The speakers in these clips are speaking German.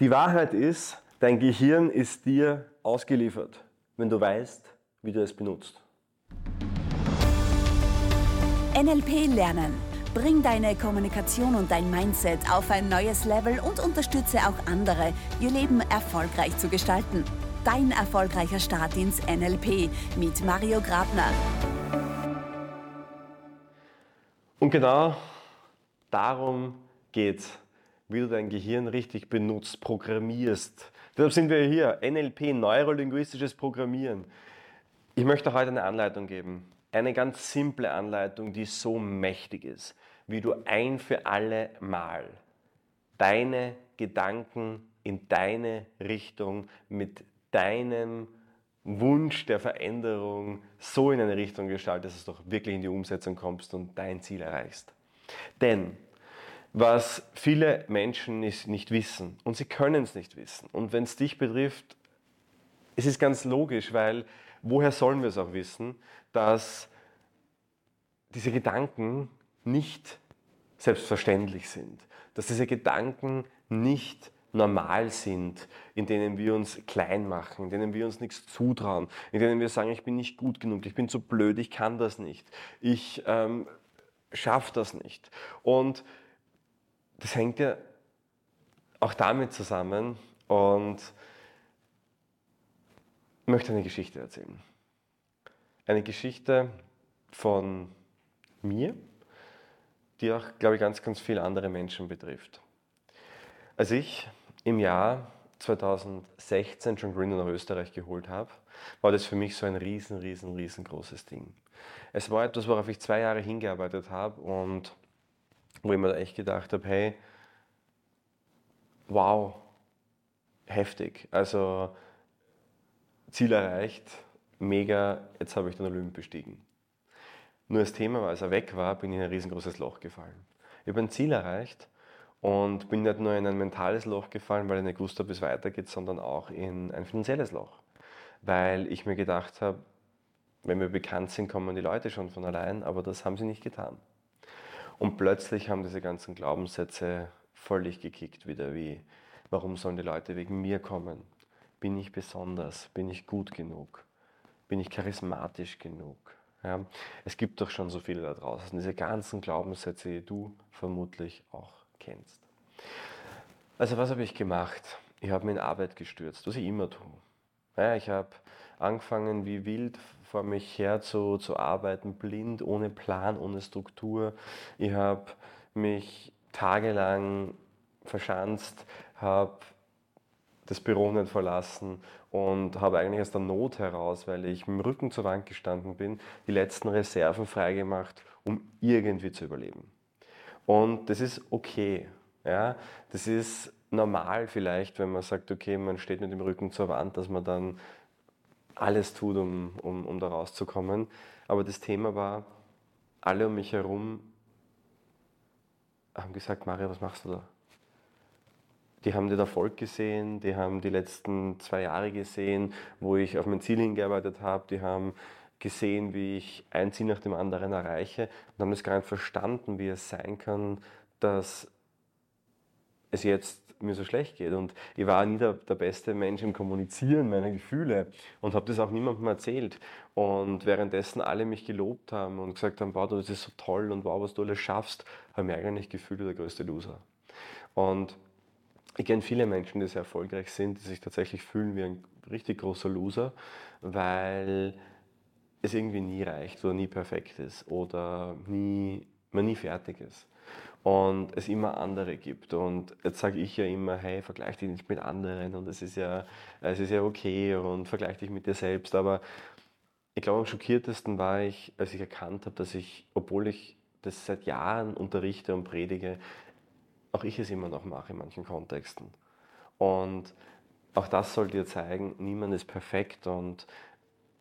Die Wahrheit ist, dein Gehirn ist dir ausgeliefert, wenn du weißt, wie du es benutzt. NLP lernen. Bring deine Kommunikation und dein Mindset auf ein neues Level und unterstütze auch andere, ihr Leben erfolgreich zu gestalten. Dein erfolgreicher Start ins NLP mit Mario Grabner. Und genau darum geht es wie du dein Gehirn richtig benutzt, programmierst. Deshalb sind wir hier, NLP, neurolinguistisches Programmieren. Ich möchte heute eine Anleitung geben. Eine ganz simple Anleitung, die so mächtig ist, wie du ein für alle Mal deine Gedanken in deine Richtung mit deinem Wunsch der Veränderung so in eine Richtung gestaltest, dass du doch wirklich in die Umsetzung kommst und dein Ziel erreichst. Denn was viele Menschen nicht wissen und sie können es nicht wissen. Und wenn es dich betrifft, es ist ganz logisch, weil woher sollen wir es auch wissen, dass diese Gedanken nicht selbstverständlich sind, dass diese Gedanken nicht normal sind, in denen wir uns klein machen, in denen wir uns nichts zutrauen, in denen wir sagen, ich bin nicht gut genug, ich bin zu blöd, ich kann das nicht, ich ähm, schaffe das nicht. Und das hängt ja auch damit zusammen und ich möchte eine Geschichte erzählen. Eine Geschichte von mir, die auch, glaube ich, ganz, ganz viele andere Menschen betrifft. Als ich im Jahr 2016 John Green nach Österreich geholt habe, war das für mich so ein riesen, riesen, riesengroßes Ding. Es war etwas, worauf ich zwei Jahre hingearbeitet habe und wo ich mir echt gedacht habe, hey, wow, heftig. Also Ziel erreicht, mega, jetzt habe ich den Olymp bestiegen. Nur das Thema war, als er weg war, bin ich in ein riesengroßes Loch gefallen. Ich habe ein Ziel erreicht und bin nicht nur in ein mentales Loch gefallen, weil ich nicht gewusst habe, wie es weitergeht, sondern auch in ein finanzielles Loch. Weil ich mir gedacht habe, wenn wir bekannt sind, kommen die Leute schon von allein, aber das haben sie nicht getan. Und plötzlich haben diese ganzen Glaubenssätze völlig gekickt wieder, wie warum sollen die Leute wegen mir kommen? Bin ich besonders? Bin ich gut genug? Bin ich charismatisch genug? Ja, es gibt doch schon so viele da draußen, diese ganzen Glaubenssätze, die du vermutlich auch kennst. Also was habe ich gemacht? Ich habe mir in Arbeit gestürzt, was ich immer tue. Ja, ich habe angefangen wie wild vor mich her zu, zu arbeiten, blind, ohne Plan, ohne Struktur. Ich habe mich tagelang verschanzt, habe das Büro nicht verlassen und habe eigentlich aus der Not heraus, weil ich mit dem Rücken zur Wand gestanden bin, die letzten Reserven freigemacht, um irgendwie zu überleben. Und das ist okay. Ja? Das ist normal vielleicht, wenn man sagt, okay, man steht mit dem Rücken zur Wand, dass man dann alles tut, um, um, um da rauszukommen. Aber das Thema war, alle um mich herum haben gesagt, Maria, was machst du da? Die haben den Erfolg gesehen, die haben die letzten zwei Jahre gesehen, wo ich auf mein Ziel hingearbeitet habe, die haben gesehen, wie ich ein Ziel nach dem anderen erreiche und haben das gar nicht verstanden, wie es sein kann, dass es jetzt mir so schlecht geht. Und ich war nie der, der beste Mensch im Kommunizieren meiner Gefühle und habe das auch niemandem erzählt. Und währenddessen alle mich gelobt haben und gesagt haben, wow, das ist so toll und wow, was du alles schaffst, habe ich mir eigentlich gefühlt der größte Loser. Und ich kenne viele Menschen, die sehr erfolgreich sind, die sich tatsächlich fühlen wie ein richtig großer Loser, weil es irgendwie nie reicht oder nie perfekt ist oder nie, man nie fertig ist und es immer andere gibt. Und jetzt sage ich ja immer, hey, vergleich dich nicht mit anderen und es ist ja, es ist ja okay und vergleich dich mit dir selbst. Aber ich glaube, am schockiertesten war ich, als ich erkannt habe, dass ich, obwohl ich das seit Jahren unterrichte und predige, auch ich es immer noch mache in manchen Kontexten. Und auch das soll dir zeigen, niemand ist perfekt und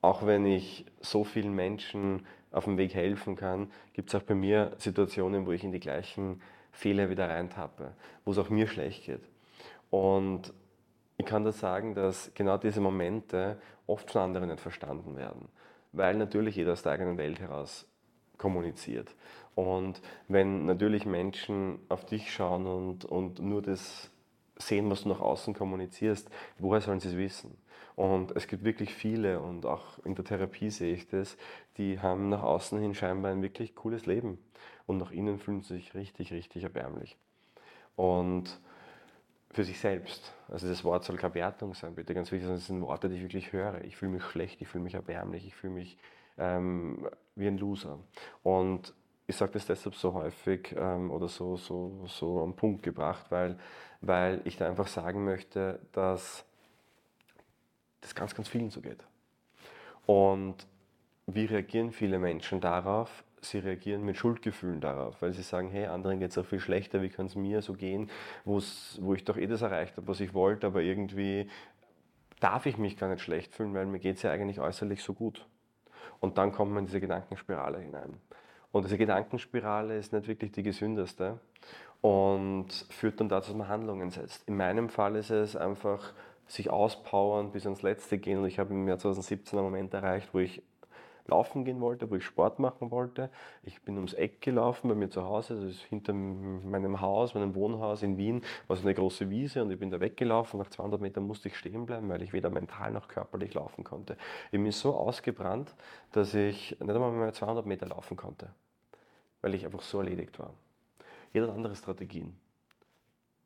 auch wenn ich so vielen Menschen auf dem Weg helfen kann, gibt es auch bei mir Situationen, wo ich in die gleichen Fehler wieder reintappe, wo es auch mir schlecht geht. Und ich kann da sagen, dass genau diese Momente oft von anderen nicht verstanden werden, weil natürlich jeder aus der eigenen Welt heraus kommuniziert. Und wenn natürlich Menschen auf dich schauen und, und nur das sehen, was du nach außen kommunizierst, woher sollen sie es wissen? Und es gibt wirklich viele, und auch in der Therapie sehe ich das, die haben nach außen hin scheinbar ein wirklich cooles Leben. Und nach innen fühlen sie sich richtig, richtig erbärmlich. Und für sich selbst. Also das Wort soll keine Wertung sein, bitte ganz wichtig, sondern es sind Worte, die ich wirklich höre. Ich fühle mich schlecht, ich fühle mich erbärmlich, ich fühle mich ähm, wie ein Loser. Und ich sage das deshalb so häufig ähm, oder so, so, so am Punkt gebracht, weil, weil ich da einfach sagen möchte, dass das ganz, ganz vielen so geht. Und wie reagieren viele Menschen darauf? Sie reagieren mit Schuldgefühlen darauf, weil sie sagen, hey, anderen geht es auch viel schlechter, wie kann es mir so gehen, wo ich doch eh das erreicht habe, was ich wollte, aber irgendwie darf ich mich gar nicht schlecht fühlen, weil mir geht es ja eigentlich äußerlich so gut. Und dann kommt man in diese Gedankenspirale hinein. Und diese Gedankenspirale ist nicht wirklich die gesündeste und führt dann dazu, dass man Handlungen setzt. In meinem Fall ist es einfach sich auspowern, bis ans Letzte gehen. Und ich habe im Jahr 2017 einen Moment erreicht, wo ich laufen gehen wollte, wo ich Sport machen wollte. Ich bin ums Eck gelaufen bei mir zu Hause, das ist hinter meinem Haus, meinem Wohnhaus in Wien, war so eine große Wiese und ich bin da weggelaufen. Nach 200 Metern musste ich stehen bleiben, weil ich weder mental noch körperlich laufen konnte. Ich bin so ausgebrannt, dass ich nicht einmal mehr 200 Meter laufen konnte, weil ich einfach so erledigt war. Jeder hat andere Strategien.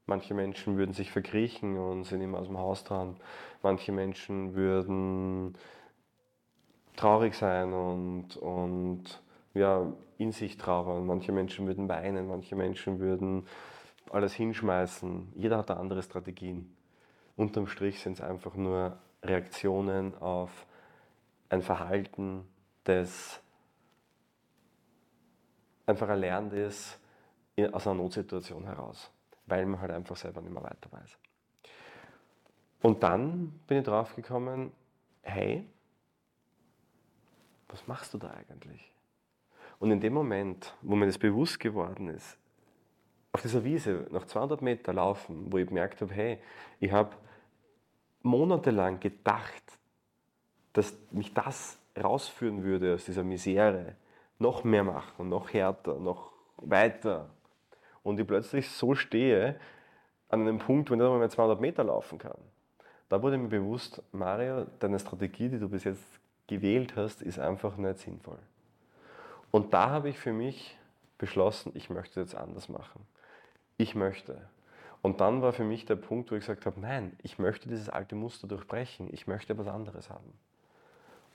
Manche Menschen würden sich verkriechen und sind immer aus dem Haus dran. Manche Menschen würden traurig sein und, und ja, in sich trauern. Manche Menschen würden weinen, manche Menschen würden alles hinschmeißen. Jeder hat da andere Strategien. Unterm Strich sind es einfach nur Reaktionen auf ein Verhalten, das einfach erlernt ist aus einer Notsituation heraus, weil man halt einfach selber nicht mehr weiter weiß. Und dann bin ich drauf gekommen, hey, was machst du da eigentlich? Und in dem Moment, wo mir das bewusst geworden ist, auf dieser Wiese nach 200 Meter laufen, wo ich gemerkt habe, hey, ich habe monatelang gedacht, dass mich das rausführen würde aus dieser Misere, noch mehr machen, noch härter, noch weiter. Und ich plötzlich so stehe, an einem Punkt, wo ich nicht mehr 200 Meter laufen kann. Da wurde mir bewusst, Mario, deine Strategie, die du bis jetzt gewählt hast, ist einfach nicht sinnvoll. Und da habe ich für mich beschlossen, ich möchte jetzt anders machen. Ich möchte. Und dann war für mich der Punkt, wo ich gesagt habe, nein, ich möchte dieses alte Muster durchbrechen. Ich möchte was anderes haben.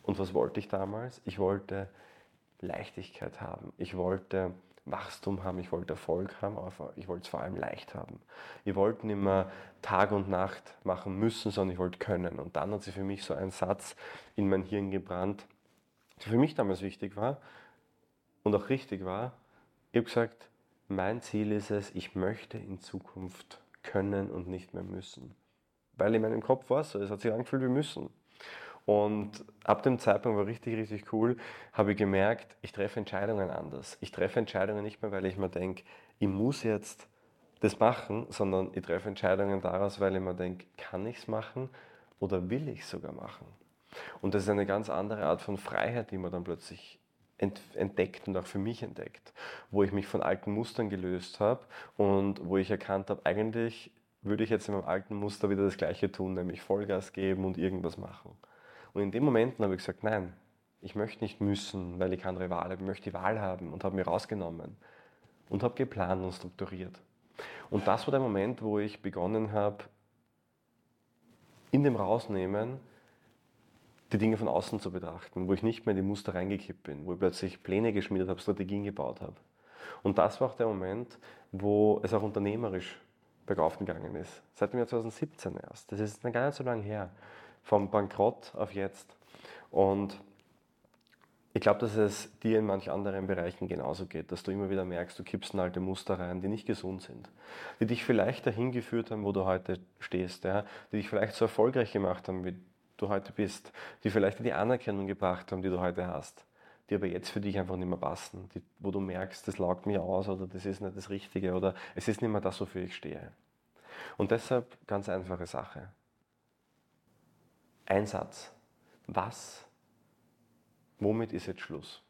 Und was wollte ich damals? Ich wollte Leichtigkeit haben. Ich wollte Wachstum haben, ich wollte Erfolg haben, aber ich wollte es vor allem leicht haben. Ich wollte nicht mehr Tag und Nacht machen müssen, sondern ich wollte können. Und dann hat sich für mich so ein Satz in mein Hirn gebrannt, der für mich damals wichtig war und auch richtig war. Ich habe gesagt, mein Ziel ist es, ich möchte in Zukunft können und nicht mehr müssen. Weil in meinem Kopf war es so, es hat sich angefühlt, wir müssen. Und ab dem Zeitpunkt war richtig, richtig cool, habe ich gemerkt, ich treffe Entscheidungen anders. Ich treffe Entscheidungen nicht mehr, weil ich mir denke, ich muss jetzt das machen, sondern ich treffe Entscheidungen daraus, weil ich mir denke, kann ich es machen oder will ich es sogar machen? Und das ist eine ganz andere Art von Freiheit, die man dann plötzlich entdeckt und auch für mich entdeckt, wo ich mich von alten Mustern gelöst habe und wo ich erkannt habe, eigentlich würde ich jetzt in meinem alten Muster wieder das Gleiche tun, nämlich Vollgas geben und irgendwas machen. Und in dem Moment habe ich gesagt, nein, ich möchte nicht müssen, weil ich keine Wahl habe, ich möchte die Wahl haben und habe mir rausgenommen und habe geplant und strukturiert. Und das war der Moment, wo ich begonnen habe, in dem Rausnehmen die Dinge von außen zu betrachten, wo ich nicht mehr in die Muster reingekippt bin, wo ich plötzlich Pläne geschmiedet habe, Strategien gebaut habe. Und das war auch der Moment, wo es auch unternehmerisch bergauf gegangen ist. Seit dem Jahr 2017 erst. Das ist gar nicht so lange her vom Bankrott auf jetzt. Und ich glaube, dass es dir in manchen anderen Bereichen genauso geht, dass du immer wieder merkst, du kippst in alte Muster rein, die nicht gesund sind, die dich vielleicht dahin geführt haben, wo du heute stehst, ja? die dich vielleicht so erfolgreich gemacht haben, wie du heute bist, die vielleicht die Anerkennung gebracht haben, die du heute hast, die aber jetzt für dich einfach nicht mehr passen, die, wo du merkst, das laugt mich aus oder das ist nicht das Richtige oder es ist nicht mehr das, wofür ich stehe. Und deshalb ganz einfache Sache. Ein Satz. Was? Womit ist jetzt Schluss?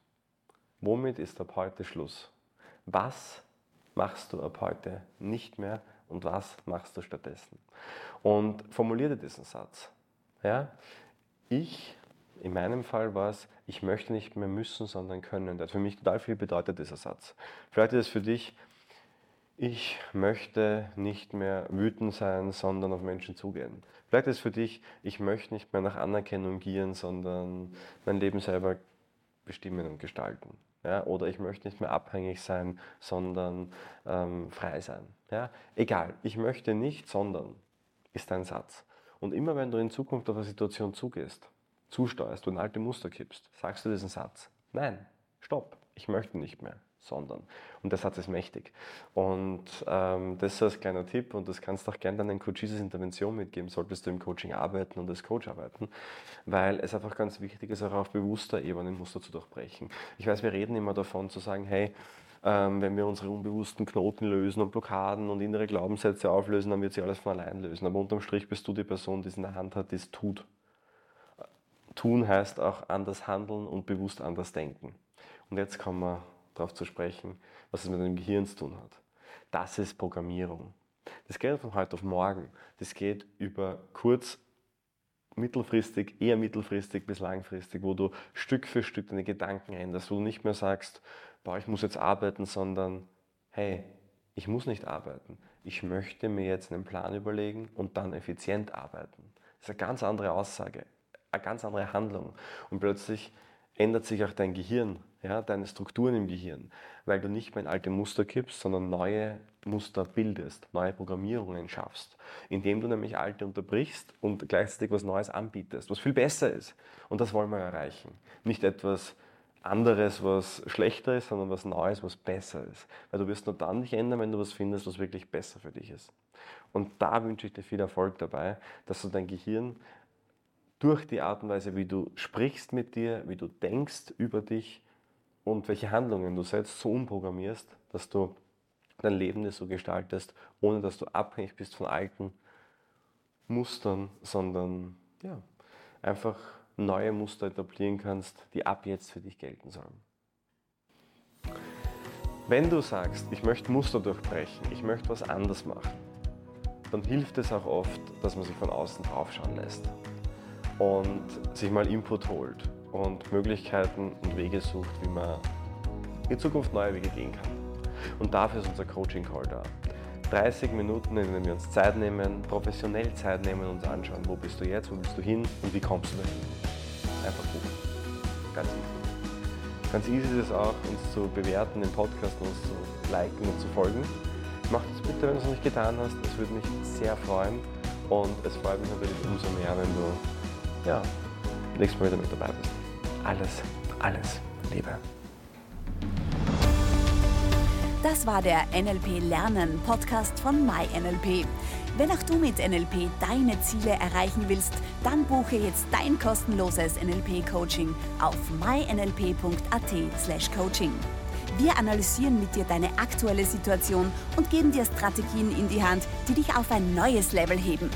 Womit ist ab heute Schluss? Was machst du ab heute nicht mehr Und was machst du stattdessen? Und formuliere diesen Satz. Ja? Ich, in meinem Fall war es, ich möchte nicht mehr müssen, sondern können. Das hat für mich total viel bedeutet, dieser Satz. Vielleicht ist es für dich, ich möchte nicht mehr wütend sein, sondern auf Menschen zugehen. Vielleicht ist es für dich, ich möchte nicht mehr nach Anerkennung gieren, sondern mein Leben selber bestimmen und gestalten. Ja, oder ich möchte nicht mehr abhängig sein, sondern ähm, frei sein. Ja, egal, ich möchte nicht, sondern ist dein Satz. Und immer wenn du in Zukunft auf eine Situation zugehst, zusteuerst, ein alte Muster kippst, sagst du diesen Satz. Nein, stopp, ich möchte nicht mehr sondern. Und der Satz ist mächtig. Und ähm, das ist ein kleiner Tipp und das kannst du auch gerne deinen Coaches als Intervention mitgeben, solltest du im Coaching arbeiten und als Coach arbeiten, weil es einfach ganz wichtig ist, auch auf bewusster Ebene Muster zu durchbrechen. Ich weiß, wir reden immer davon zu sagen, hey, ähm, wenn wir unsere unbewussten Knoten lösen und Blockaden und innere Glaubenssätze auflösen, dann wird sich alles von allein lösen. Aber unterm Strich bist du die Person, die es in der Hand hat, die es tut. Tun heißt auch anders handeln und bewusst anders denken. Und jetzt kommen wir darauf zu sprechen, was es mit dem Gehirn zu tun hat. Das ist Programmierung. Das geht von heute auf morgen. Das geht über kurz, mittelfristig, eher mittelfristig bis langfristig, wo du Stück für Stück deine Gedanken änderst, wo du nicht mehr sagst, boah, ich muss jetzt arbeiten, sondern hey, ich muss nicht arbeiten. Ich möchte mir jetzt einen Plan überlegen und dann effizient arbeiten. Das ist eine ganz andere Aussage, eine ganz andere Handlung. Und plötzlich ändert sich auch dein Gehirn, ja, deine Strukturen im Gehirn, weil du nicht mehr in alte Muster kippst, sondern neue Muster bildest, neue Programmierungen schaffst, indem du nämlich alte unterbrichst und gleichzeitig was Neues anbietest, was viel besser ist. Und das wollen wir erreichen. Nicht etwas anderes, was schlechter ist, sondern was Neues, was besser ist. Weil du wirst nur dann dich ändern, wenn du was findest, was wirklich besser für dich ist. Und da wünsche ich dir viel Erfolg dabei, dass du dein Gehirn durch die Art und Weise, wie du sprichst mit dir, wie du denkst über dich und welche Handlungen du setzt, so umprogrammierst, dass du dein Leben so gestaltest, ohne dass du abhängig bist von alten Mustern, sondern ja, einfach neue Muster etablieren kannst, die ab jetzt für dich gelten sollen. Wenn du sagst, ich möchte Muster durchbrechen, ich möchte was anders machen, dann hilft es auch oft, dass man sich von außen draufschauen lässt und sich mal Input holt und Möglichkeiten und Wege sucht, wie man in Zukunft neue Wege gehen kann. Und dafür ist unser Coaching Call da. 30 Minuten, in denen wir uns Zeit nehmen, professionell Zeit nehmen und uns anschauen, wo bist du jetzt, wo willst du hin und wie kommst du dahin. Einfach rufen. Ganz easy. Ganz easy ist es auch, uns zu bewerten, den Podcast uns zu liken und zu folgen. Mach das bitte, wenn du es noch nicht getan hast. Es würde mich sehr freuen. Und es freut mich natürlich umso mehr, wenn du ja, nächstes Mal wieder mit dabei bist. Alles, alles Liebe. Das war der NLP Lernen Podcast von MyNLP. Wenn auch du mit NLP deine Ziele erreichen willst, dann buche jetzt dein kostenloses NLP-Coaching auf mynlp.at/coaching. Wir analysieren mit dir deine aktuelle Situation und geben dir Strategien in die Hand, die dich auf ein neues Level heben.